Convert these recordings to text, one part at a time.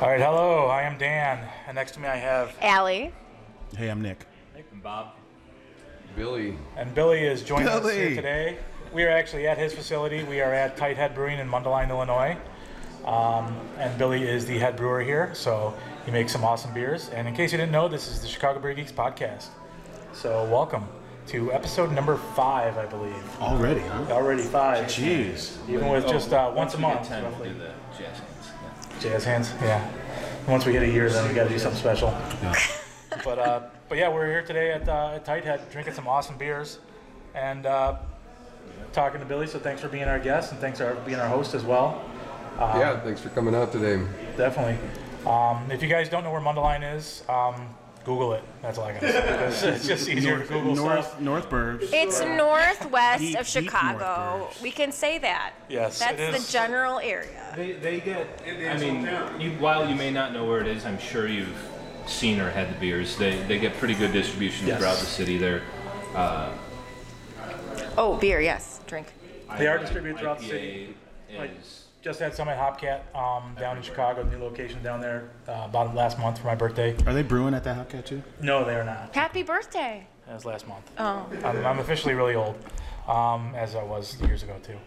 All right, hello. I am Dan, and next to me I have, Allie. Hey, I'm Nick. And Bob. Billy. and Billy is joining us here today. We are actually at his facility. We are at Tight Head Brewing in Mundelein, Illinois. Um, and Billy is the head brewer here, so he makes some awesome beers. And in case you didn't know, this is the Chicago Beer Geeks podcast. So welcome to episode number five, I believe. Already, huh? Already five. Jeez. Even with just uh, once a we get month, 10, roughly. We'll do the jazz hands. Yeah. Once we hit a year, then we got to do something special. Yeah. But uh, but yeah, we're here today at, uh, at Tight Head drinking some awesome beers and uh, talking to Billy. So thanks for being our guest and thanks for being our host as well. yeah, thanks for coming out today. Definitely. Um, if you guys don't know where Mundelein is, um, Google it. That's all I got to say. Because it's just easier to Google stuff. North, North Burbs. It's northwest Deep, of deep Chicago. north We can say that. Yes, That's it the general area. They, they get, I mean, you, while you may not know where it is, I'm sure you've seen or had the beers. They, they get pretty good distribution Yes. throughout the city. They're uh, Oh, beer, yes. Drink. They are distributed throughout the city. Like- Is, Just had some at Hopcat um, down in Chicago, new location down there uh, about last month for my birthday. Are they brewing at that Hopcat too? No, they are not. Happy birthday. That was last month. Oh. I'm, I'm officially really old, um, as I was years ago too.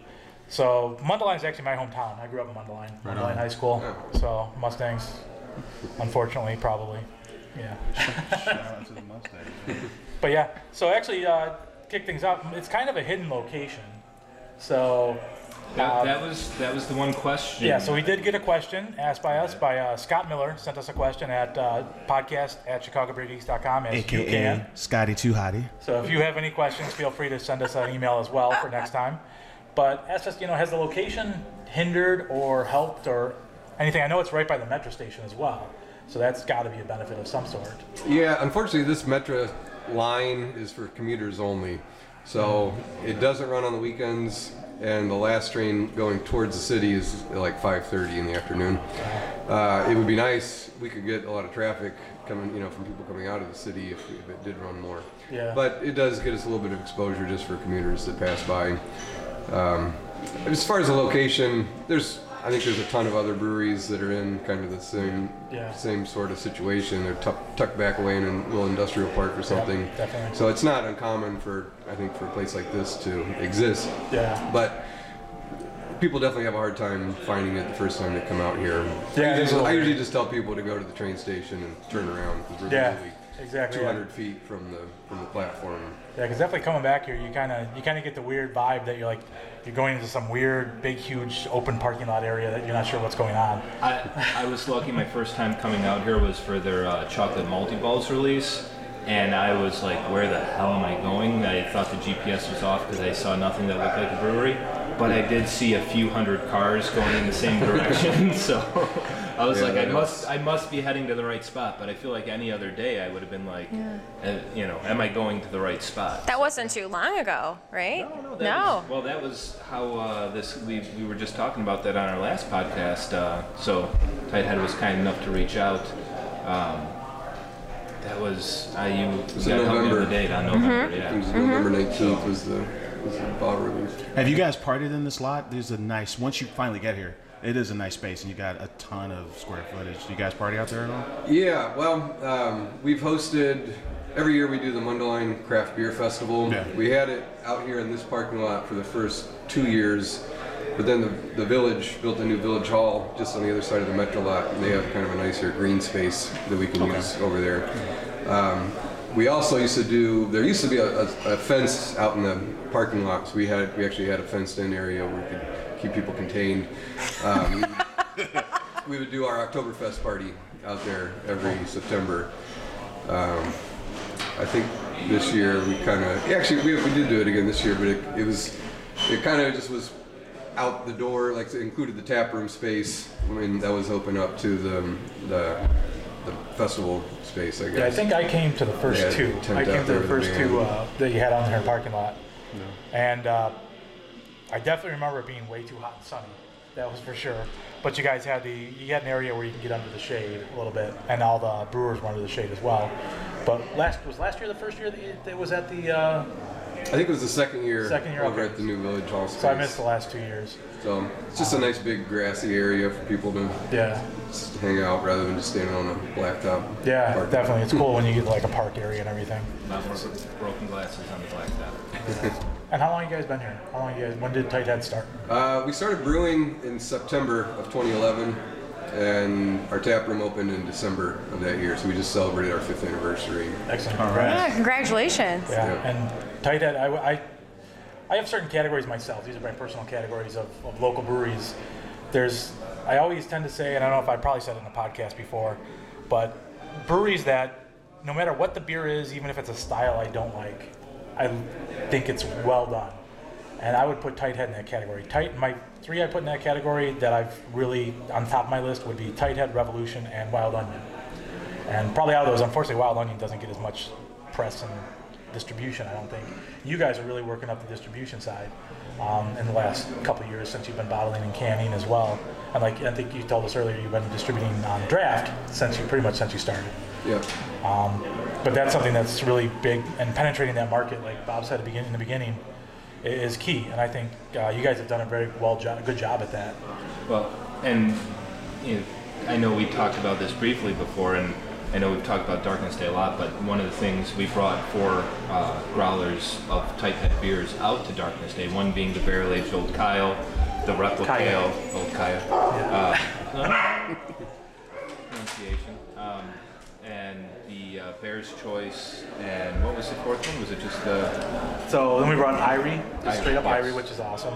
So Mundelein is actually my hometown. I grew up in Mundelein, Right Mundelein on. High School. So Mustangs, unfortunately, probably, yeah. Shout out to the Mustangs. But yeah, so actually, uh, kick things off. It's kind of a hidden location. So that, um, that was that was the one question. yeah, so we did get a question asked by us by uh, Scott Miller. Sent us a question at uh, podcast at chicagobeergeeks.com as you can. Scotty Too Hottie. So if you have any questions, feel free to send us an email as well for next time. But ask us, you know, has the location hindered or helped or anything? I know it's right by the metro station as well, so that's got to be a benefit of some sort. Yeah, unfortunately, this Metro line is for commuters only. So it doesn't run on the weekends, and the last train going towards the city is like 5:30 in the afternoon. Uh, it would be nice we could get a lot of traffic coming, you know, from people coming out of the city if, if it did run more. Yeah. But it does get us a little bit of exposure just for commuters that pass by. Um, as far as the location, there's I think there's a ton of other breweries that are in kind of the same Yeah. same sort of situation. They're tuck, tucked back away in a little industrial park or something. definitely. So it's not uncommon for I think for a place like this to exist. Yeah. But people definitely have a hard time finding it the first time they come out here. Yeah, I it is a usually, I usually just tell people to go to the train station and turn around Yeah, usually exactly. Yeah, 200 feet from the from the platform. because definitely coming back here, you kind of you kind of get the weird vibe that you're like you're going into some weird, big, huge, open parking lot area that you're not sure what's going on. I, I was lucky. My first time coming out here was for their uh, chocolate multi balls release, and I was like, "Where the hell am I going?" I thought the GPS was off because I saw nothing that looked like a brewery, but I did see a few hundred cars going in the same direction. so I was Yeah, like, "I that must, I must be heading to the right spot." But I feel like any other day, I would have been like, uh, "You know, am I going to the right spot?" That wasn't too long ago, right? No, no, that Was, well, that was how uh, this we, we were just talking about that on our last podcast. Uh, so Tighthead was kind enough to reach out. Um, that was uh, you, was you got help me with November. the date on November. It Yeah. was November 19th was the bottle release. Have you guys partied in this lot? There's a nice. Once you finally get here, it is a nice space, and you got a ton of square footage. Do you guys party out there at all? Yeah, well, um, we've hosted every year we do the Mundelein Craft Beer Festival. Yeah. We had it out here in this parking lot for the first two years, but then the, the village built a new village hall just on the other side of the metro lot, and they have kind of a nicer green space that we can use over there. Um, we also used to do. There used to be a, a, a fence out in the parking lots. we had we actually had a fenced-in area where we could keep people contained. Um, we would do our Oktoberfest party out there every September. Um, I think this year we kind of actually we, we did do it again this year, but it, it was it kind of just was out the door, like it included the tap room space when that was open up to the the, the festival space. I guess. Yeah, I think I came to the first Yeah, two. tent I came out to there the with first two band. uh, that you had on there in the parking lot, and uh, I definitely remember it being way too hot and sunny. That was for sure. But you guys had the you had an area where you can get under the shade a little bit, and all the brewers were under the shade as well. But last was last year the first year that it- that was at the uh, I think it was the second year, Second year, over okay. at the new Village Hall space. So I missed the last two years. So it's just a nice big grassy area for people to Yeah, just hang out rather than just standing on a blacktop. yeah, Park. definitely. It's cool when you get like a park area and everything. A lot more broken glasses on the blacktop. And how long you guys been here? How long you guys? When did Tight Head start? Uh, we started brewing in September of 2011, and our tap room opened in December of that year. So we just celebrated our fifth anniversary. Excellent. All right. Yeah, congratulations. Yeah, Yeah. and Tight Head, I, I, I have certain categories myself. These are my personal categories of, of local breweries. There's, I always tend to say, and I don't know if I probably said it in the podcast before, but breweries that, no matter what the beer is, even if it's a style I don't like, I think it's well done. And I would put Tight Head in that category. Tight, my three I put in that category that I've really on top of my list would be Tight Head, Revolution, and Wild Onion. And probably out of those, unfortunately, Wild Onion doesn't get as much press and distribution. I don't think you guys are really working up the distribution side um, in the last couple of years since you've been bottling and canning as well. And like I think you told us earlier, you've been distributing on draft since you pretty much since you started. Yeah. But that's something that's really big and penetrating that market, like Bob said at the beginning, in the beginning, is key. And I think uh, you guys have done a very well job, good job at that. Well, and you know, I know we talked about this briefly before, and I know we've talked about Darkness Day a lot, but one of the things we brought four uh, growlers of Tight Head beers out to Darkness Day, one being the Barrel Aged Old Kyle, the Replica Kyle. Old Kyle. Uh, pronunciation. Um, and the uh, Bear's Choice, and what was the fourth one? Was it just the. So then we brought Irie, just straight up Irie, Irie, which is awesome,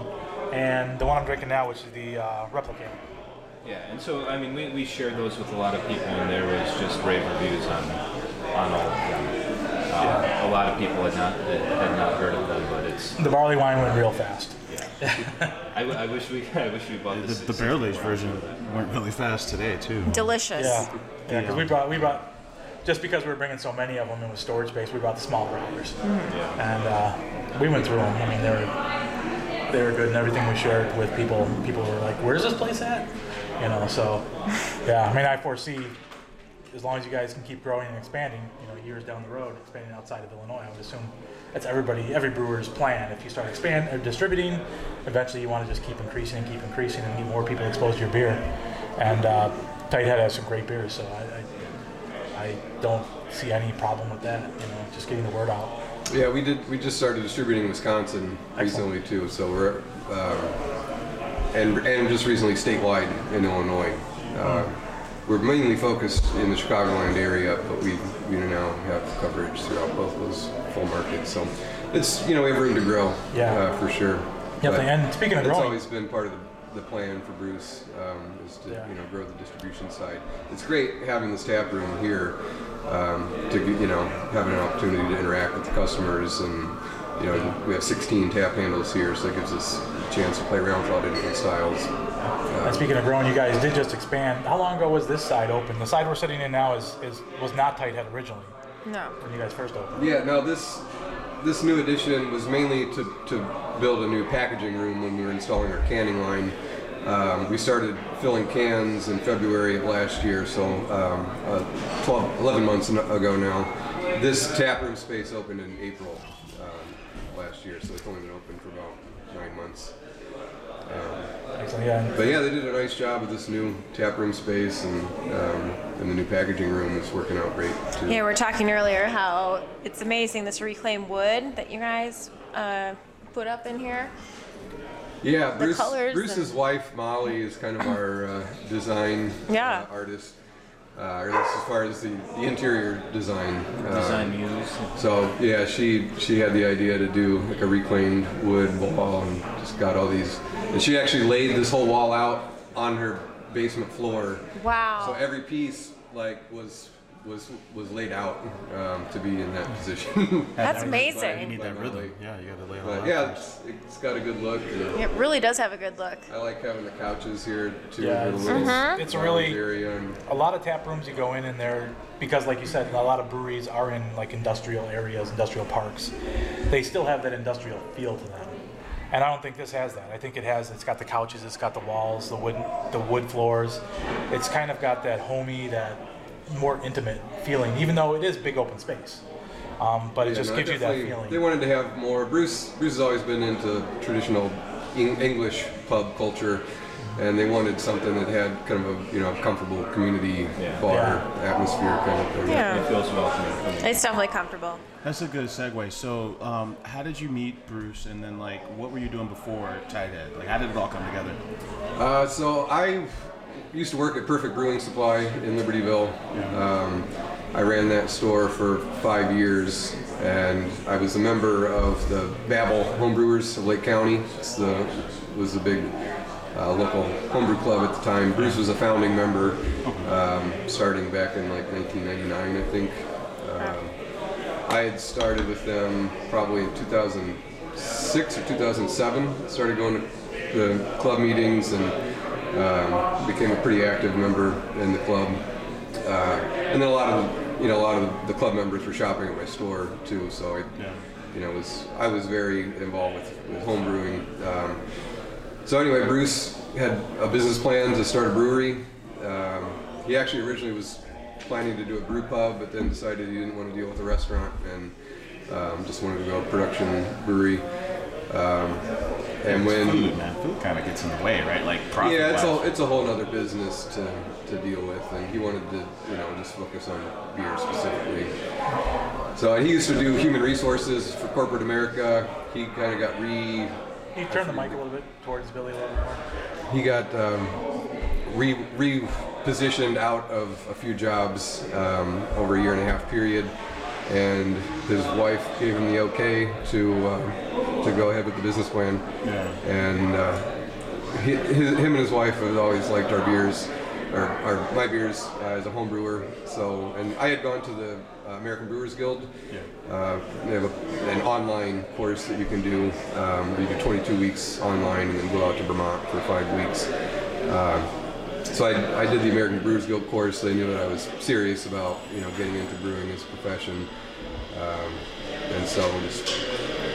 and the one I'm drinking now, which is the uh, Replicator. Yeah, and so I mean, we, we shared those with a lot of people, and there was just rave reviews on on all of them. Uh, A lot of people had not had not heard of them, but it's. The barley wine went real fast. Yeah. I, w- I wish we I wish we bought The, this. the barrel aged version went really fast today too. Delicious. Yeah, yeah, because we brought we brought just because we were bringing so many of them in with storage space, we brought the small growlers, Yeah. and uh, we went through them. I mean, they were they were good, and everything we shared with people, people were like, "Where's this place at?" You know, so yeah. I mean, I foresee as long as you guys can keep growing and expanding, you know, years down the road, expanding outside of Illinois, I would assume that's everybody, every brewer's plan. If you start expand or distributing, eventually you want to just keep increasing and keep increasing and get more people exposed to your beer. And uh, Tight Head has some great beers, so I, I, I don't see any problem with that. You know, just getting the word out. Yeah, we did. We just started distributing in Wisconsin Excellent. recently too. So we're um, and and just recently statewide in Illinois. Uh, we're mainly focused in the Chicagoland area, but we we now have coverage throughout both those full markets. So it's you know we have room to grow. Yeah. uh, for sure. Yeah, and speaking of growing. it's always been part of the, the plan for Bruce um, is to Yeah. you know grow the distribution side. It's great having this tap room here um, to you know having an opportunity to interact with the customers and you know we have 16 tap handles here, so it gives us chance to play around with all the different styles. And speaking of growing, you guys did just expand. How long ago was this side open? The side we're sitting in now is, is was not Tight Head originally No. when you guys first opened. Yeah, no, this this new addition was mainly to, to build a new packaging room when we were installing our canning line. Um, we started filling cans in February of last year, so um, uh, 12, 11 months ago now. This tap room space opened in April um, last year, so it's only been open for about nine months. Excellent, yeah. But yeah, they did a nice job with this new tap room space, and um, and the new packaging room is working out great too. Yeah, we were talking earlier how it's amazing this reclaimed wood that you guys uh, put up in here. Yeah, Bruce, Bruce's and- wife Molly is kind of our uh, design Yeah. uh, artist, uh, or at least as far as the, the interior design. uh, Design muse. So yeah, she she had the idea to do like a reclaimed wood wall and just got all these, and she actually laid this whole wall out on her basement floor. Wow. So every piece like was was was laid out um, to be in that position. That's You amazing. need that rhythm. Yeah, you got to lay it out yeah, it's, it's got a good look. and It really does have a good look. I like having the couches here too. Yeah, it's- Mm-hmm. It's a really area a lot of tap rooms you go in and they're because like you said a lot of breweries are in like industrial areas industrial parks they still have that industrial feel to them and i don't think this has that i think it has it's got the couches it's got the walls the wood the wood floors it's kind of got that homey that more intimate feeling even though it is big open space Um, but it Yeah, just no, gives you that feeling. They wanted to have more. Bruce Bruce has always been into traditional Eng- English pub culture, and they wanted something that had kind of a you know comfortable community Yeah. bar Yeah. atmosphere kind of thing. Yeah. It feels welcoming. It's definitely comfortable. That's a good segue. So, um, how did you meet Bruce, and then like, what were you doing before Tighthead? Like, how did it all come together? Uh, so I used to work at Perfect Brewing Supply in Libertyville. Um, I ran that store for five years, and I was a member of the Babel Homebrewers of Lake County. It's the was the big uh, local homebrew club at the time. Bruce was a founding member, um, starting back in like 1999, I think. Um, I had started with them probably in 2006 or 2007. Started going to the club meetings and um, became a pretty active member in the club. Uh, and then a lot of you know a lot of the club members were shopping at my store too. So I, you know, was I was very involved with, with home brewing. Um, so anyway, Bruce had a business plan to start a brewery. Um, he actually originally was planning to do a brew pub, but then decided he didn't want to deal with a restaurant and um, just wanted to go production brewery. Um, and when food, man, food kind of gets in the way, right? Like profit. yeah, it's a it's a whole other business to, to deal with, and he wanted to you know just focus on beer specifically. So and he used to do human resources for corporate America. He kind of got re Can you turn the mic a little bit towards Billy a little more? he got um, re repositioned out of a few jobs um, over a year and a half period, and his wife gave him the okay to uh, to go ahead with the business plan. Yeah. And uh, he, his, him and his wife have always liked our beers, or, or my beers uh, as a home brewer. So, and I had gone to the uh, American Brewers Guild. Uh, they have a, an online course that you can do. Um, you do 22 weeks online and then go out to Vermont for five weeks. Uh, so I, I did the American Brewers Guild course. They knew that I was serious about you know getting into brewing as a profession, um, and so just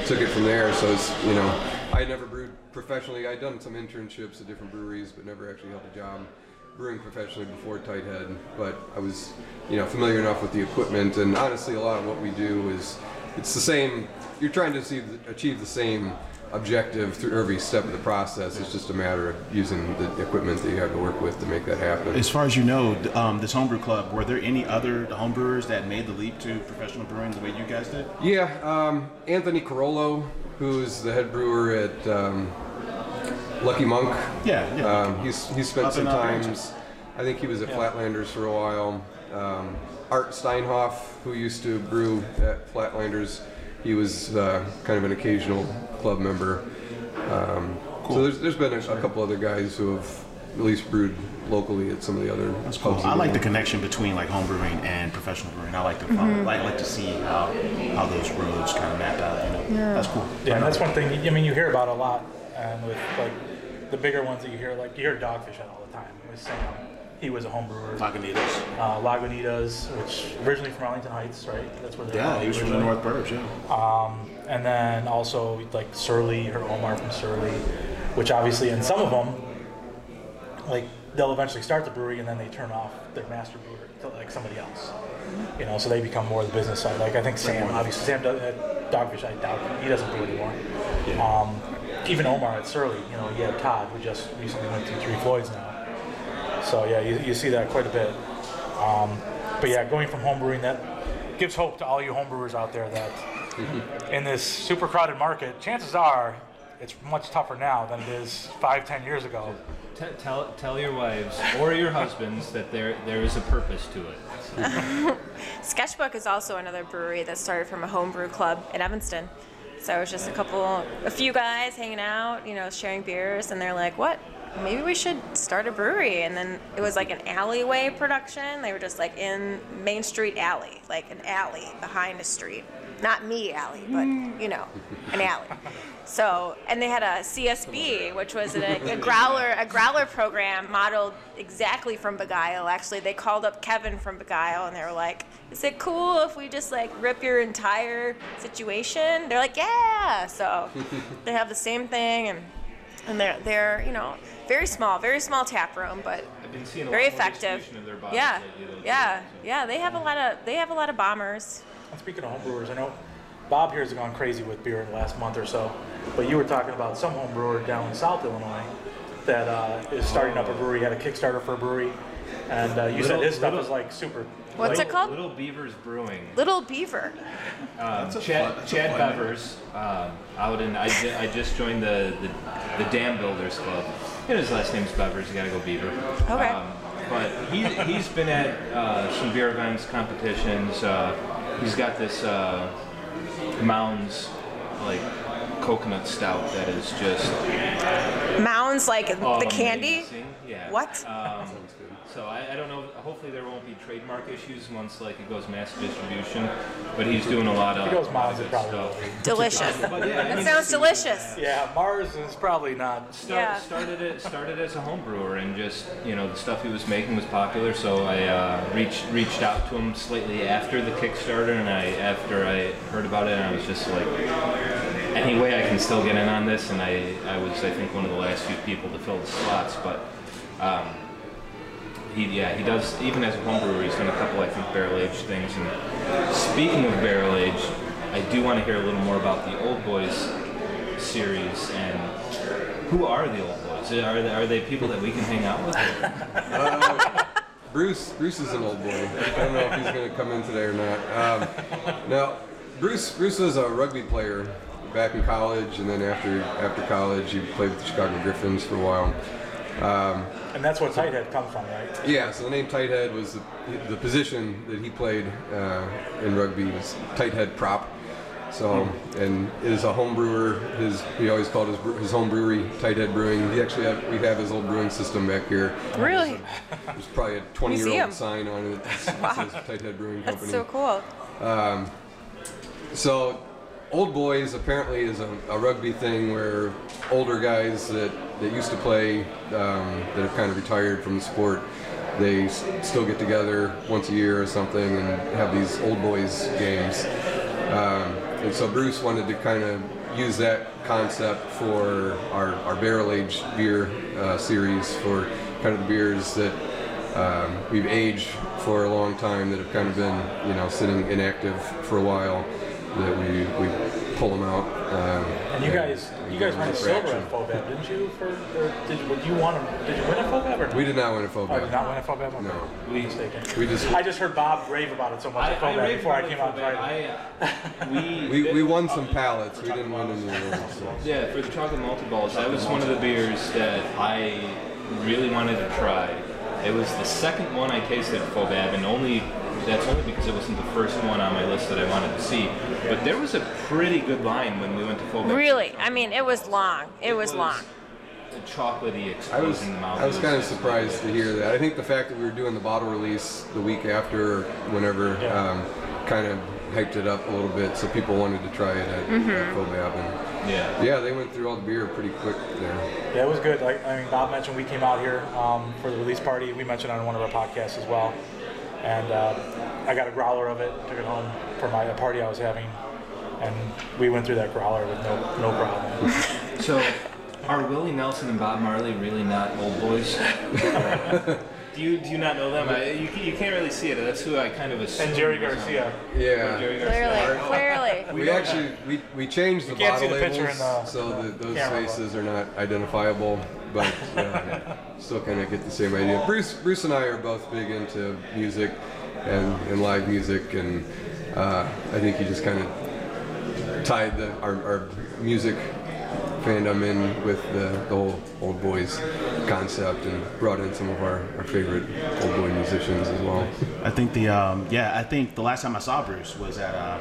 took it from there. So it's you know I had never brewed professionally. I'd done some internships at different breweries, but never actually held a job brewing professionally before Tighthead. But I was you know familiar enough with the equipment, and honestly, a lot of what we do is it's the same. You're trying to see, achieve the same objective through every step of the process. It's just a matter of using the equipment that you have to work with to make that happen. As far as you know, um, this homebrew club, were there any other homebrewers that made the leap to professional brewing the way you guys did? Yeah, um, Anthony Carollo, who's the head brewer at um, Lucky Monk. Yeah, yeah. Um, he's he's spent Up some times. I think he was at Flatlanders for a while. Um, Art Steinhoff, who used to brew at Flatlanders, he was uh, kind of an occasional club member. Um, So there's, there's been a, a couple other guys who have at least brewed locally at some of the other That's cool. I like the connection between like home brewing and professional brewing. I like to follow, like, like to see how how those roads kind of map out. You know, that's cool. Yeah, that's one thing. I mean, you hear about a lot, and with like the bigger ones that you hear, like you hear Dogfish Head all the time. With Sam, he was a home brewer. Lagunitas. Uh, Lagunitas, which originally from Arlington Heights, right? That's where they're Yeah, he was from the. North Burbs. Yeah. and then also like Surly, her Omar from Surly, which obviously, and some of them, like they'll eventually start the brewery and then they turn off their master brewer to like somebody else. You know, so they become more of the business side. Like I think Sam, obviously Sam does at Dogfish. I doubt he doesn't brew anymore. Um, even Omar at Surly, you know, he had Todd who just recently went to Three Floyds now. So yeah, you, you see that quite a bit. Um, but yeah, going from homebrewing that gives hope to all you homebrewers out there that in this super crowded market, chances are it's much tougher now than it is five, ten years ago. T- tell, tell your wives or your husbands that there there is a purpose to it. Sketchbook is also another brewery that started from a homebrew club in Evanston. So it was just a couple, a few guys hanging out, you know, sharing beers, and they're like, "What? Maybe we should start a brewery." And then it was like an alleyway production. They were just like in Main Street alley, like an alley behind a street, not me alley, but mm. you know, an alley. So, and they had a CSB, which was a, a growler, a growler program modeled exactly from Begyle. Actually, they called up Kevin from Begyle, and they were like, "Is it cool if we just like rip your entire situation?" They're like, "Yeah." So, they have the same thing, and and they're they're you know very small, very small tap room, but I've been seeing a very lot effective. distribution of their bottles Yeah, lately, yeah, so. yeah. They have a lot of they have a lot of bombers. Speaking of homebrewers, I know Bob here has gone crazy with beer in the last month or so, but you were talking about some homebrewer down in South Illinois that uh, is starting up a brewery, had a Kickstarter for a brewery, and uh, you Little- said his stuff little- is like super. What's it called? Little Beavers Brewing. Little Beaver. Um, That's a Chad, fun- Chad fun name. Bevers um, out in. I, ju- I just joined the, the the Dam Builders Club. And his last name's Bevers. You gotta go Beaver. Okay. Um, but he he's been at uh, some beer events, competitions. Uh, he's got this uh, Mounds like coconut stout that is just Mounds like the candy. Yeah. What? Um, so I, I don't know. Hopefully there won't be trademark issues once like it goes mass distribution. But he's doing a lot of. If it goes Mounds, good it probably stuff. Delicious. But yeah, I mean, sounds delicious. Yeah, Mars is probably not. Start, Yeah. started it started as a home brewer and just you know the stuff he was making was popular so I uh, reached reached out to him slightly after the Kickstarter and I after I heard about it and I was just like any way I can still get in on this and I, I was I think one of the last few people to fill the slots but um, he yeah he does even as a home brewer he's done a couple I think barrel aged things and speaking of barrel aged I do want to hear a little more about the Old Boys series and who are the old boys? Are they, are they people that we can hang out with? Bruce, Bruce is an old boy. I don't know if he's going to come in today or not. Um, now, Bruce, Bruce was a rugby player back in college, and then after after college, he played with the Chicago Griffins for a while. And that's what Tighthead comes from, right? Yeah, so the name tight head was the, the position that he played uh, in rugby was tight head prop. So, and is a home brewer. His he always called his his home brewery Tight Head Brewing. He actually have, we have his old brewing system back here. Really? There's probably a 20 year Museum. old sign on it that says Tight Head Brewing That's Company. so cool. Um, So, Old Boys apparently is a, a rugby thing where older guys that, that used to play, um, that have kind of retired from the sport, they still get together once a year or something and have these Old Boys games. Um, and so Bruce wanted to kind of use that concept for our, our barrel aged beer uh, series for kind of the beers that um, we've aged for a long time that have kind of been, you know, sitting inactive for a while. That we, we pull them out. Um, And you guys, you guys won a silver at Fobab, didn't you? For or did would you want to? Did you win at Fobab or not? We did not win a Oh, did FOBAB. not win at Fobab. Okay. No. we mistaken. We just I just heard Bob rave about it so much I, at I Fobab raved before I came out for and tried it. I, uh, we, we, we won some pallets. We didn't win any awards. So. Yeah, for the chocolate multi balls, that was one of the beers that I really wanted to try. It was the second one I tasted at Fobab, and only that's only because it wasn't the first one on my list that I wanted to see. But there was a pretty good line when we went to Fobab. Really? I mean, it was long. It was long. A chocolatey I was in the mouth. I was kind of surprised to hear that. I think the fact that we were doing the bottle release the week after, whenever, Yeah. um, kind of hyped it up a little bit, so people wanted to try it at, at FOBAB. And Yeah. yeah, they went through all the beer pretty quick there. Yeah, it was good. Like I mean, Bob mentioned we came out here um, for the release party. We mentioned on one of our podcasts as well, and uh, I got a growler of it. Took it home for my a party I was having, and we went through that growler with no no problem. So, are Willie Nelson and Bob Marley really not old boys? do you do you not know them? I, you, you can't really see it. That's who I kind of assume. and Jerry Garcia. Yeah. Jerry Garcia. Clearly, clearly. We actually we, we changed the can't see bottle the picture labels in the- so in the that those camera, but- faces are not identifiable, but uh, still kind of get the same idea. Bruce Bruce and I are both big into music and, and live music, and uh, I think he just kind of tied the, our, our music fandom in with the, the whole old boys concept and brought in some of our, our favorite old boy musicians as well. I think the um, yeah, I think the last time I saw Bruce was at uh,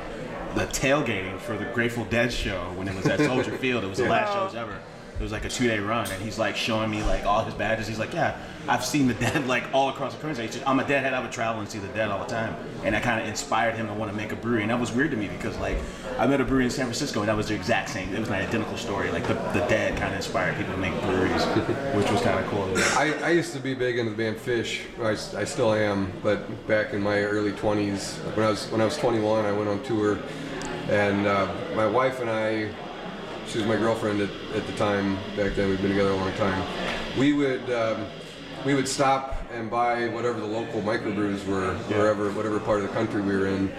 the tailgating for the Grateful Dead show when it was at Soldier Field. It was the last shows ever. It was like a two day run, and he's like showing me like all his badges. He's like, yeah, I've seen the dead like all across the country. Just, I'm a deadhead. I would travel and see the dead all the time, and that kind of inspired him to want to make a brewery. And that was weird to me because like I met a brewery in San Francisco, and that was the exact same. It was an identical story. Like the, the dead kind of inspired people to make breweries, which was kind of cool. I, I used to be big into the band Phish. I still am, but back in my early 20s, when I was when I was 21, I went on tour, and uh, my wife and I, she was my girlfriend at, at the time. Back then, we'd been together a long time. We would um, we would stop and buy whatever the local microbrews were, wherever, whatever part of the country we were in.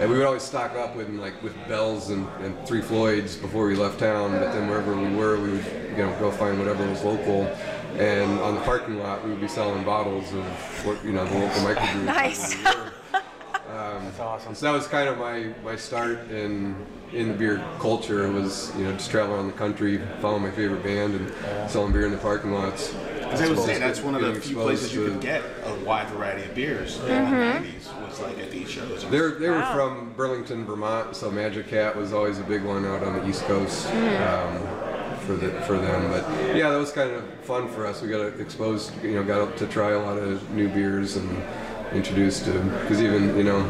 And we would always stock up with like with Bells and, and Three Floyds before we left town. But then wherever we were, we would you know go find whatever was local. And on the parking lot, we would be selling bottles of what you know the local microbrews. Nice. That's awesome. So that was kind of my, my start in in the beer culture It was you know just traveling around the country, following my favorite band, and selling beer in the parking lots. As I was Exposed saying, that's one of the getting few places you to- could get a wide variety of beers in the Mm-hmm. 90s was like at these shows. They're, they were Wow. from Burlington, Vermont, so Magic Hat was always a big one out on the East Coast um, for the, for them. But yeah, that was kind of fun for us. We got exposed, you know, got to try a lot of new beers and introduced to because even you know,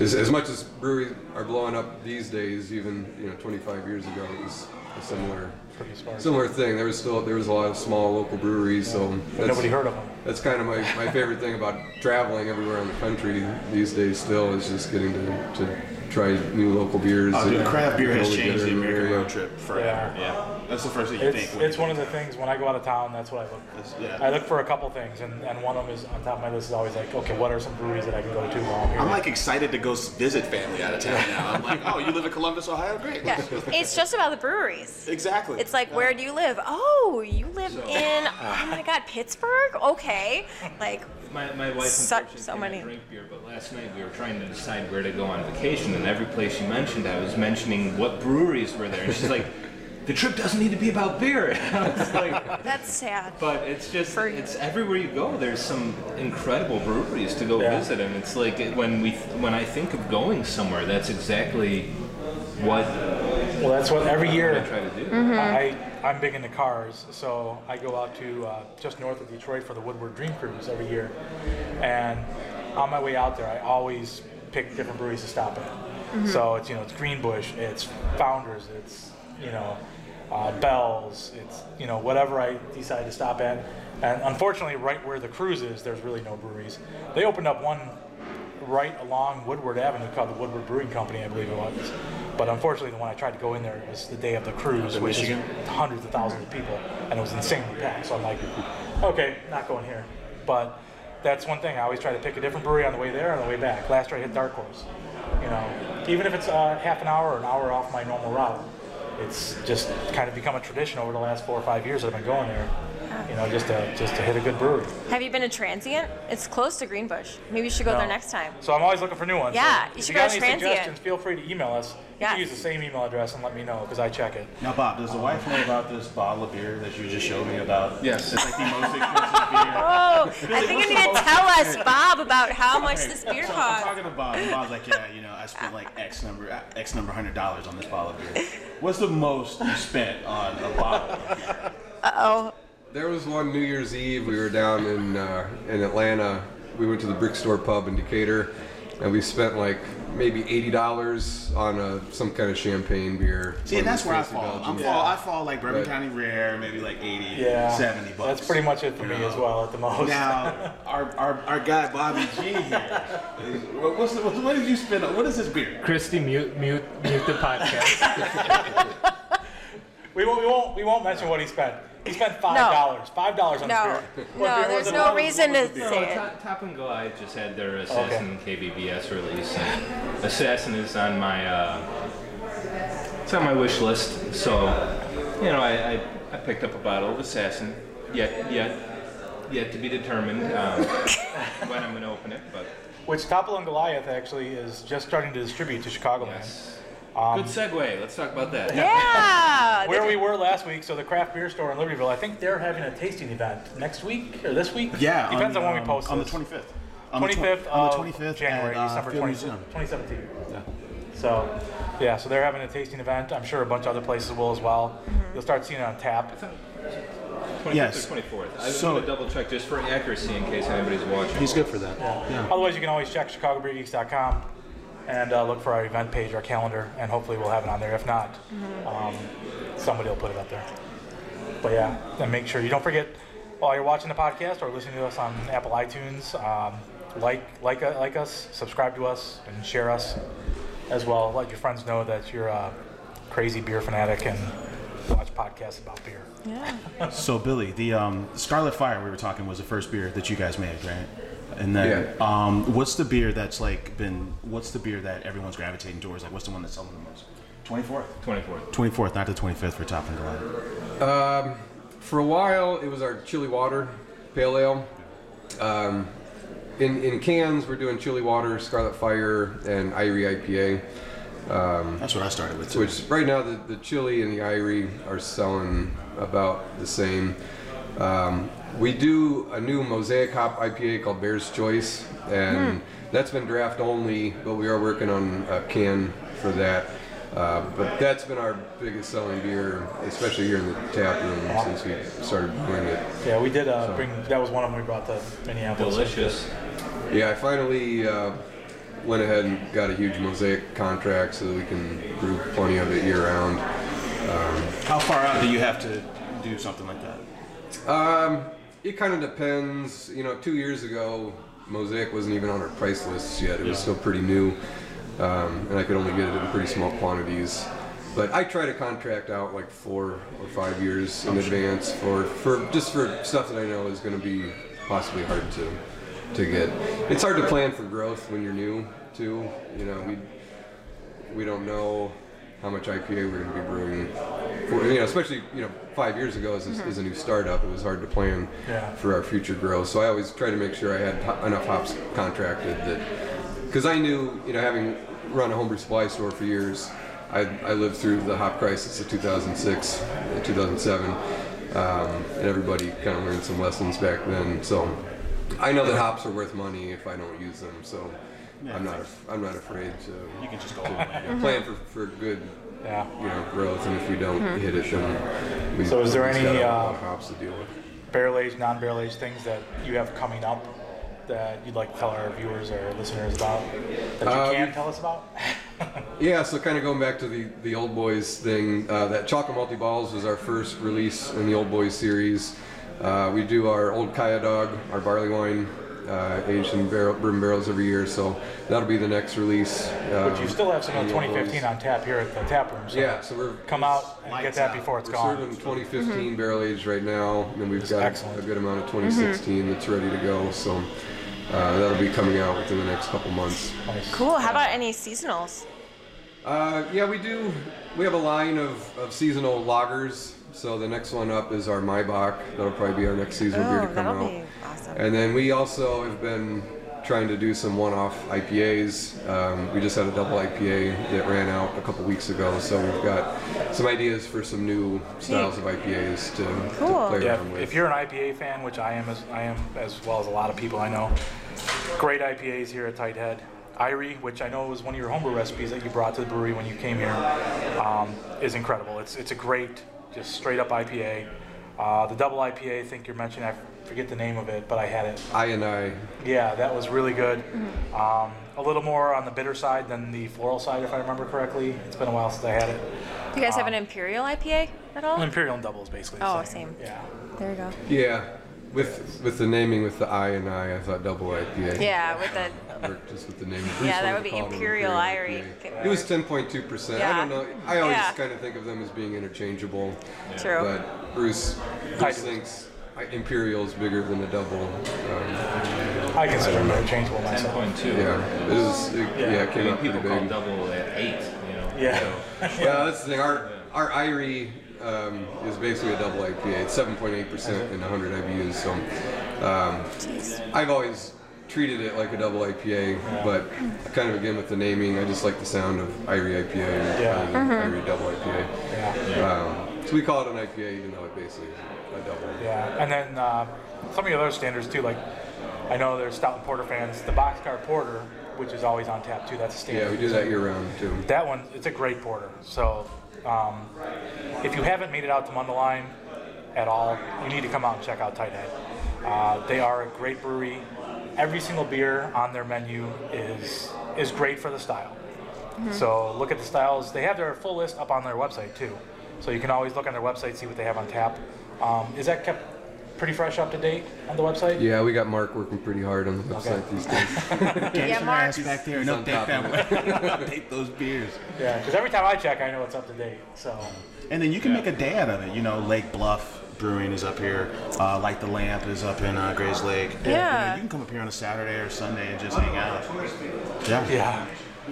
as, as much as breweries are blowing up these days, even you know, 25 years ago, it was a similar Pretty similar thing. There was still there was a lot of small local breweries, so nobody heard of them. that's kind of my, my favorite thing about traveling everywhere in the country these days. Still is just getting to, to try new local beers. Oh, dude, and craft beer has changed the in American area. road trip forever. Yeah. That's the first thing you It's, think. it's one of the things when I go out of town. That's what I look. That's- yeah. I look for a couple things, and, and one of them is on top of my list is always like, okay, what are some breweries that I can go to while I'm here? I'm like excited to go visit family out of town now. I'm like, oh, you live in Columbus, Ohio? Great. Yeah. It's just about the breweries. Exactly. It's like, where do you live? Oh, you live in, oh my God, Pittsburgh? Okay. Like, My, my wife Such- unfortunately so many. drink beer, but last night we were trying to decide where to go on vacation, and every place she mentioned, I was mentioning what breweries were there, and she's like, "The trip doesn't need to be about beer." And I was like, that's sad. but it's just For- it's everywhere you go. There's some incredible breweries to go Yeah. visit, and it's like it- when we when I think of going somewhere, that's exactly what well, that's what every year I try to do. Mm-hmm. I I'm big into cars, so I go out to uh, just north of Detroit for the Woodward Dream Cruise every year, and on my way out there, I always pick different breweries to stop at. So it's you know it's Greenbush, it's Founders, it's you know uh, Bell's, it's you know whatever I decide to stop at. And unfortunately, right where the cruise is, there's really no breweries. They opened up one right along Woodward Avenue called the Woodward Brewing Company, I believe it was. But unfortunately, the one I tried to go in there was the day of the cruise, which Michigan? is hundreds of thousands of people, and it was insanely packed. So I'm like, okay, not going here. But that's one thing. I always try to pick a different brewery on the way there and the way back. Last year I hit Dark Horse. You know, even if it's uh, half an hour or an hour off my normal route, it's just kind of become a tradition over the last four or five years that I've been going there. You know, just to just to hit a good brewery. Have you been a Transient? It's close to Greenbush. Maybe you should go there next time. So I'm always looking for new ones. Yeah, So you if should you go got to any Transient. suggestions, feel free to email us. You can use the same email address and let me know because I check it. Now, Bob, does the wife know about this bottle of beer that you just showed me about? Yes. It's like the most expensive beer. Oh, I think you need to tell us, Bob, about how much this beer So I'm talking to Bob, and Bob's like, yeah, you know, I spent like X number, X number hundred dollars on this bottle of beer. What's the most you spent on a bottle of beer? Oh, There was one New Year's Eve. We were down in uh, in Atlanta. We went to the Brick Store pub in Decatur, and we spent like maybe eighty dollars on a, some kind of champagne beer. See, and that's where I fall. I'm Belgians. fall. I fall like Bourbon Right. County Rare, maybe like 80, Yeah, 70 bucks. That's pretty much it for you me know? as well at the most. Now, our, our, our guy Bobby G here. What, what's the, what, what did you spend on? What is this beer? Christy, mute, mute, mute the podcast. we won't we won't we won't mention what he spent. He spent five dollars. Five dollars on no. this beer. What No, beer there's no What reason to was say No, it. Top, Toppling Goliath just had their Assassin KBBS release. And Assassin is on my uh, it's on my wish list. So, you know, I, I, I picked up a bottle of Assassin. Yet, yet, yet to be determined um, when I'm going to open it. But Which Toppling Goliath actually is just starting to distribute to Chicagoland. yes. Um, good segue. Let's talk about that. Yeah. Where we were last week, so the craft beer store in Libertyville, I think they're having a tasting event next week or this week. Yeah, depends on, when we um, post on the this. 25th. On the 25th on the of 25th January, at, uh, December 20, 2017. Yeah. So, yeah, so they're having a tasting event. I'm sure a bunch of other places will as well. You'll start seeing it on tap. 25th Yes. or 24th. I'm So- going to double check just for accuracy in case anybody's watching. He's good for that. Otherwise, you can always check ChicagoBeerGeeks.com and uh, look for our event page, our calendar, and hopefully we'll have it on there. If not, um, somebody will put it up there. But yeah, and make sure you don't forget while you're watching the podcast or listening to us on Apple iTunes, um, like like uh, like us, subscribe to us, and share us as well. Let your friends know that you're a crazy beer fanatic and watch podcasts about beer. Yeah. So Billy, the um, Scarlet Fire we were talking was the first beer that you guys made, right? And then, Yeah. um, what's the beer that's like been? What's the beer that everyone's gravitating towards? Like, what's the one that's selling the most? Twenty fourth. 24th. Twenty fourth, not the twenty fifth for Top and Glen. Um, for a while, it was our chilly water pale ale. Um, in in cans, we're doing chilly water, Scarlet Fire, and Irie IPA. That's what I started with too. Which right now the, the chili and the Irie are selling about the same. Um, we do a new mosaic hop IPA called Bear's Choice, and that's been draft only, but we are working on a can for that. Uh, but that's been our biggest selling beer, especially here in the tap room since we started doing it. Yeah, we did uh, So- bring. That was one of them we brought to Minneapolis. Delicious. Yeah, I finally uh, went ahead and got a huge mosaic contract so that we can brew plenty of it year round. How far out do you have to do something like that? Um, it kind of depends. You know, two years ago, Mosaic wasn't even on our price lists yet. It was still pretty new, um, and I could only get it in pretty small quantities. But I try to contract out like four or five years in advance for, for just for stuff that I know is going to be possibly hard to to get. It's hard to plan for growth when you're new too. You know, we we don't know how much IPA we're going to be brewing. For, you know, especially you know, five years ago as, a- as a new startup, it was hard to plan Yeah. for our future growth. So I always try to make sure I had ho- enough hops contracted that, because I knew, you know, having run a homebrew supply store for years, I, I lived through the hop crisis of 2006, 2007, um, and everybody kind of learned some lessons back then. So I know that hops are worth money if I don't use them. So. I'm not. af- I'm not afraid to You can just go. to plan for, for good, Yeah. you know, growth. And if we don't hit it, then we. So is there we just any, got a lot uh, of hops to deal with? Barrel aged, non barrel aged things that you have coming up that you'd like to tell our viewers or listeners about that you Um, can tell us about? Yeah, so kind of going back to the, the Old Boys thing, uh, that Chocolate Multi Balls was our first release in the Old Boys series. Uh, we do our Old Kaya Dog, our barley wine, uh, aged in barrel, bourbon barrels every year, so that'll be the next release. but you um, still have some of the the 2015 Boys. on tap here at the tap room. So Yeah, so we're come out and get that out. before it's We're gone. serving 2015 barrel aged right now, and we've got excellent. a good amount of 2016 that's ready to go. So uh, that'll be coming out within the next couple months. Nice. Cool. How about any seasonals? Uh, yeah, we do. We have a line of, of seasonal lagers. So the next one up is our Maibock. That'll probably be our next seasonal beer Oh, to come that'll out. be awesome. And then we also have been trying to do some one-off IPAs. Um, we just had a double IPA that ran out a couple weeks ago, so we've got some ideas for some new styles of IPAs to, to play Yeah, around with. if you're an IPA fan, which I am, as I am as well as a lot of people I know, great IPAs here at Tight Head. Irie, which I know was one of your homebrew recipes that you brought to the brewery when you came here, um, is incredible. It's it's a great, just straight up IPA. Uh, the double IPA, I think you're mentioning, I forget the name of it, but I had it. I and I, Yeah, that was really good. Um, a little more on the bitter side than the floral side, if I remember correctly. It's been a while since I had it. Do you guys have an Imperial IPA at all? Imperial and double is basically Oh, same. same. Yeah. There you go. yeah, with with the naming with the I and I, I thought double IPA. Yeah, with the just with the name. yeah, that would be Imperial Irie. It was 10.2 percent. I don't know. I always Yeah. kind of think of them as being interchangeable. True. But Bruce, Bruce thinks Imperial is bigger than a double. Um, I consider them interchangeable myself. 10.2. yeah, it was. It, yeah, it I came mean, out people call big. double at eight, you know. Yeah. Yeah, that's the thing. Our our Irie um, is basically a double IPA. It's 7.8 percent in 100 IBUs. So um, I've always treated it like a double IPA, but kind of again with the naming, I just like the sound of Irie IPA and Yeah. than Irie double IPA. Yeah. Um, so we call it an IPA, even though it basically is a double. Yeah, and then uh, some of the other standards too. Like I know there's stout and porter fans. The boxcar porter, which is always on tap too. That's a standard. Yeah, we do that year round too. That one, it's a great porter. So um, if you haven't made it out to Mundelein at all, you need to come out and check out Tight Head. Uh, they are a great brewery. Every single beer on their menu is is great for the style. So look at the styles. They have their full list up on their website too. So you can always look on their website, see what they have on tap. Um, is that kept pretty fresh, up to date on the website. Yeah, we got Mark working pretty hard on the website these days. Get Yeah, your Mark. ass back there and He's on update top of that update those beers. Yeah, because every time I check, I know it's up to date. So And then you can make a day out of it. You know, Lake Bluff Brewing is up here. Uh, Light the Lamp is up in uh, Grayslake. Yeah. You, know, you can come up here on a Saturday or Sunday and just hang out. Yeah. yeah,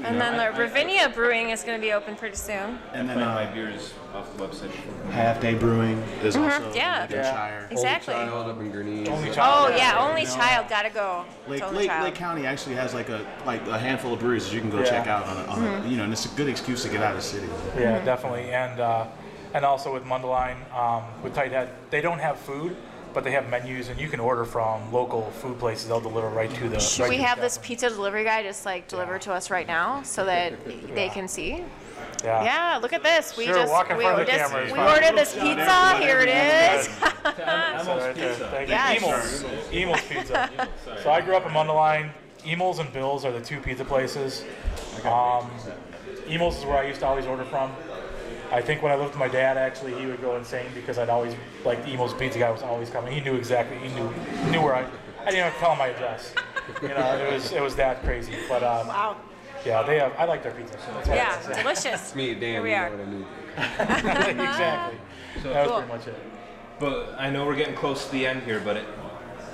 And then the Ravinia Brewing is going to be open pretty soon. And then Find my uh, beers off the website. Half Day Brewing is also Mm-hmm. yeah. in Lincolnshire. Exactly. Only Child up in Gurnee. only Oh yeah, only child gotta go. Lake, only Lake, child. Lake County actually has like a like a handful of breweries that you can go Yeah. check out on, a, on Mm-hmm. a, you know, and it's a good excuse to get out of the city. Yeah, Mm-hmm. definitely, and uh, and also with Mundelein, um, with Tight Head, they don't have food, but they have menus, and you can order from local food places. They'll deliver right to the. Should right we have this pizza delivery guy just like deliver to us right now so that they can see? Yeah. Yeah, look at this. We Sure, just walk in we, front of the just we ordered this pizza. Here it is. So right there. Yes. Emil's. Emil's Pizza. so I grew up in Mundelein. Emil's and Bill's are the two pizza places. Um, Emil's is where I used to always order from. I think when I lived with my dad, actually, he would go insane because I'd always like the Emil's pizza guy was always coming. He knew exactly. He knew knew where I. I didn't have to tell him my address. You know, it was it was that crazy. But um, Wow. yeah, they have. I like their pizza. So That's what I Yeah, can say. delicious. Me, Dan, Here we you are. know what I need. exactly. That was Cool. pretty much it. But I know we're getting close to the end here, but it,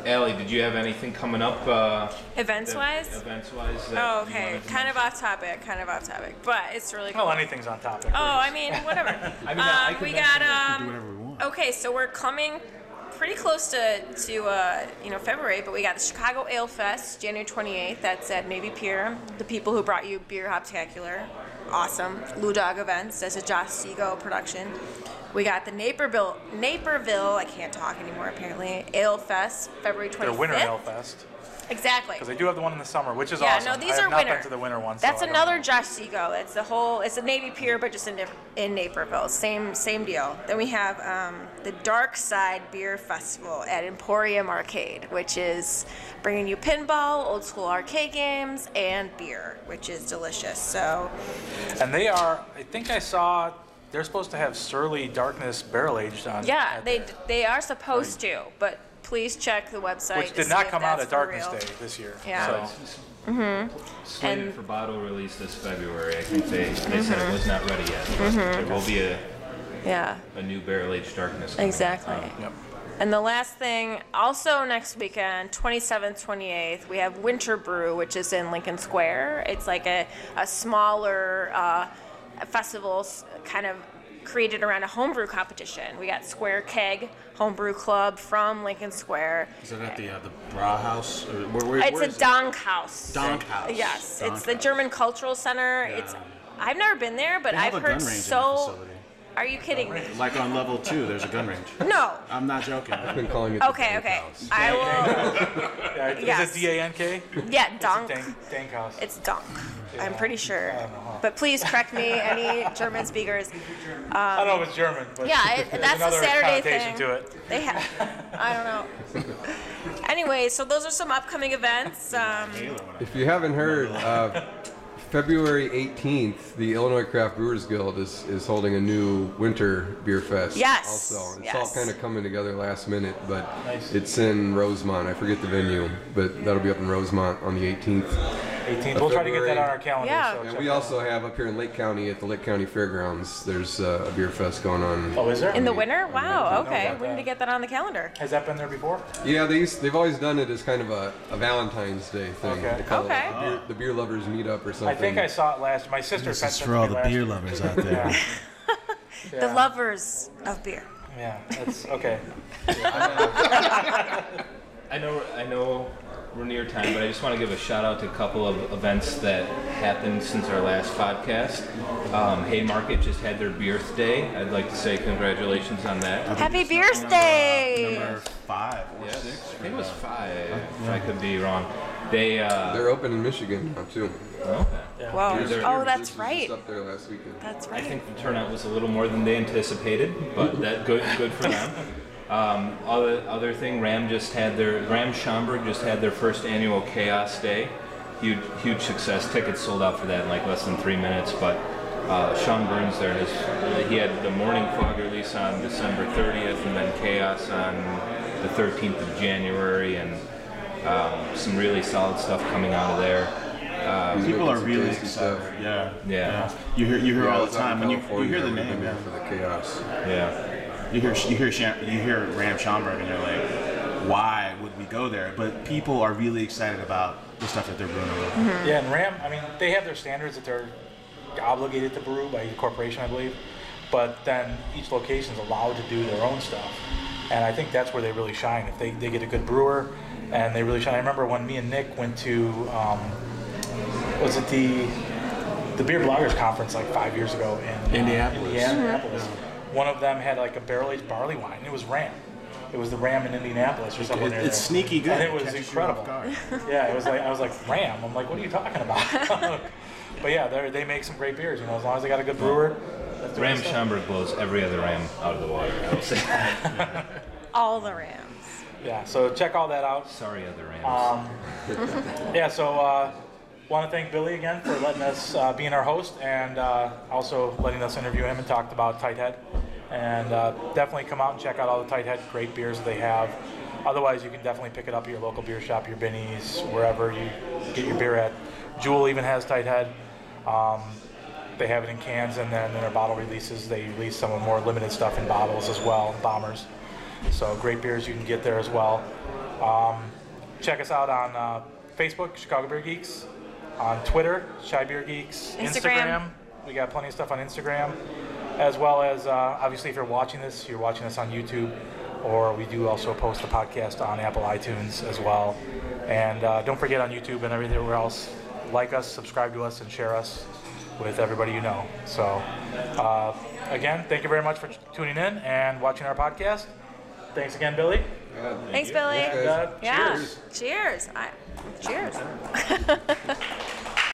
Allie, did you have anything coming up? Uh, Events wise. Events wise. Oh, okay. Kind of off topic. Kind of off topic, but it's really cool. Well, anything's on topic. Oh, I mean, whatever. I mean, I um, can we mention got it. Do um. whatever we want. Okay, so we're coming pretty close to to uh, you know February, but we got the Chicago Ale Fest, January 28th. That's at Navy Pier. The people who brought you Beer Hoptacular, awesome. Lou Dog Events. That's a Josh Seago production. We got the Naperville, Naperville. I can't talk anymore. Apparently, Ale Fest, February 25th. Their Winter Ale Fest. Exactly. Because they do have the one in the summer, which is Yeah, awesome. no, these I are not winter. been to the winter one. so That's don't another. Josh Seago. It's the whole. It's a Navy Pier, but just in in Naperville. Same same deal. Then we have um, the Dark Side Beer Festival at Emporium Arcade, which is bringing you pinball, old school arcade games, and beer, which is delicious. So And they are. I think I saw. They're supposed to have Surly Darkness barrel aged on. yeah, they there, they are supposed to, but please check the website. which did see not if come out that's at Darkness real. Day this year. Yeah. So, Slated And- for bottle release this February. I think they, they said Mm-hmm. it was not ready yet. But There will be a, Yeah. a new barrel aged darkness. coming. Exactly. yep. And the last thing, also next weekend, 27th, 28th, we have Winter Brew, which is in Lincoln Square. It's like a, a smaller uh, festival s- kind of created around a homebrew competition. We got Square Keg Homebrew Club from Lincoln Square. Is it at the uh, the Brauhaus? Where, where, It's where a is it? Donk House. Donk House. Yes, Donk it's the German Cultural Center. It's I've never been there, but I've heard range in the so. Facility. Are you kidding me? Like on level two, there's a gun range. No. I'm not joking. I've been calling it Okay, Dank okay. House. I will. Yeah, is Yes. it D A N K? Yeah, Donk. Dank, Dank House. It's Donk. I'm pretty sure. I don't know how. But please correct me, any German speakers. I don't know if it's German, but Yeah, it, that's a another Saturday connotation thing. to it. They have. I don't know. anyway, so those are some upcoming events. Um, If you haven't heard, uh, February 18th, the Illinois Craft Brewers Guild is, is holding a new winter beer fest. Yes, Also, it's yes. all kind of coming together last minute, but Nice. it's in Rosemont. I forget the venue, but that'll be up in Rosemont on the 18th. 18th. We'll try to get that on our calendar. Yeah. So And we that out. also have up here in Lake County at the Lake County Fairgrounds. There's uh, a beer fest going on. Oh, is there? in the winter? Wow. Okay, we need to get that on the calendar. Has that been there before? Yeah, they used, they've always done it as kind of a, a Valentine's Day thing. Okay. They call Okay. it the beer, the beer lovers meetup or something. I think I saw it last. My sister This is for all the beer year. lovers out there. Yeah. The lovers of beer. Yeah, that's okay. I know, I know we're near time, but I just want to give a shout out to a couple of events that happened since our last podcast. Um, Haymarket just had their birthday. I'd like to say congratulations on that. Happy birthday! Number five or Yes, six. I think it was five. If I could be wrong. They. Uh, They're open in Michigan now too. okay. Wow. Oh, that's Juice was right. Up there last weekend. That's I think the turnout was a little more than they anticipated, but that good good for them. Um, other other thing, Ram just had their Ram Schaumburg just had their first annual Chaos Day. Huge huge success. Tickets sold out for that in like less than three minutes. But uh, Sean Burns there has he had the Morning Fog release on December 30th, and then Chaos on the 13th of January, and um, some really solid stuff coming out of there. He's People are really excited. stuff. Yeah. Yeah. You hear you hear Yeah, all the time when you, you hear the name, been there man. for the chaos. Yeah. You hear you hear Sham, you hear Ram Schaumburg and you're like, why would we go there? But people are really excited about the stuff that they're brewing. over there. Yeah, and Ram, I mean, they have their standards that they're obligated to brew by the corporation, I believe. But then each location is allowed to do their own stuff. And I think that's where they really shine. If they, they get a good brewer and they really shine. I remember when me and Nick went to, um, was it the the Beer Bloggers Conference like five years ago in Indianapolis. uh, Indianapolis. Indianapolis. One of them had like a barrel aged barley wine. It was Ram. It was the Ram in Indianapolis or something. It- near it's there. sneaky good. And it was catches incredible. Yeah, it was like I was like Ram. I'm like, what are you talking about? but yeah, they they make some great beers. You know, as long as they got a good brewer. that's the Ram good. Schaumburg blows every other Ram out of the water. I will say. All the Rams. Yeah, so check all that out. Sorry, other Rams. Um, yeah, so uh, want to thank Billy again for letting us uh, being our host and uh, also letting us interview him and talked about Tighthead. And uh, definitely come out and check out all the Tighthead great beers they have. Otherwise, you can definitely pick it up at your local beer shop, your Binny's, wherever you get your beer at. Jewel even has Tighthead. Um, they have it in cans, and then in their bottle releases, they release some of the more limited stuff in bottles as well, bombers. So great beers you can get there as well. Um, check us out on uh, Facebook, Chicago Beer Geeks, on Twitter, Chi Beer Geeks, Instagram. We got plenty of stuff on Instagram, as well as uh, obviously if you're watching this, you're watching this on YouTube, or we do also post the podcast on Apple iTunes as well. And uh, don't forget on YouTube and everywhere else, like us, subscribe to us, and share us with everybody you know. So, uh, again, thank you very much for tuning in and watching our podcast. Thanks again, Billy. Yeah. Thanks, Billy. Thanks, uh. Yeah. cheers. Cheers. I, cheers.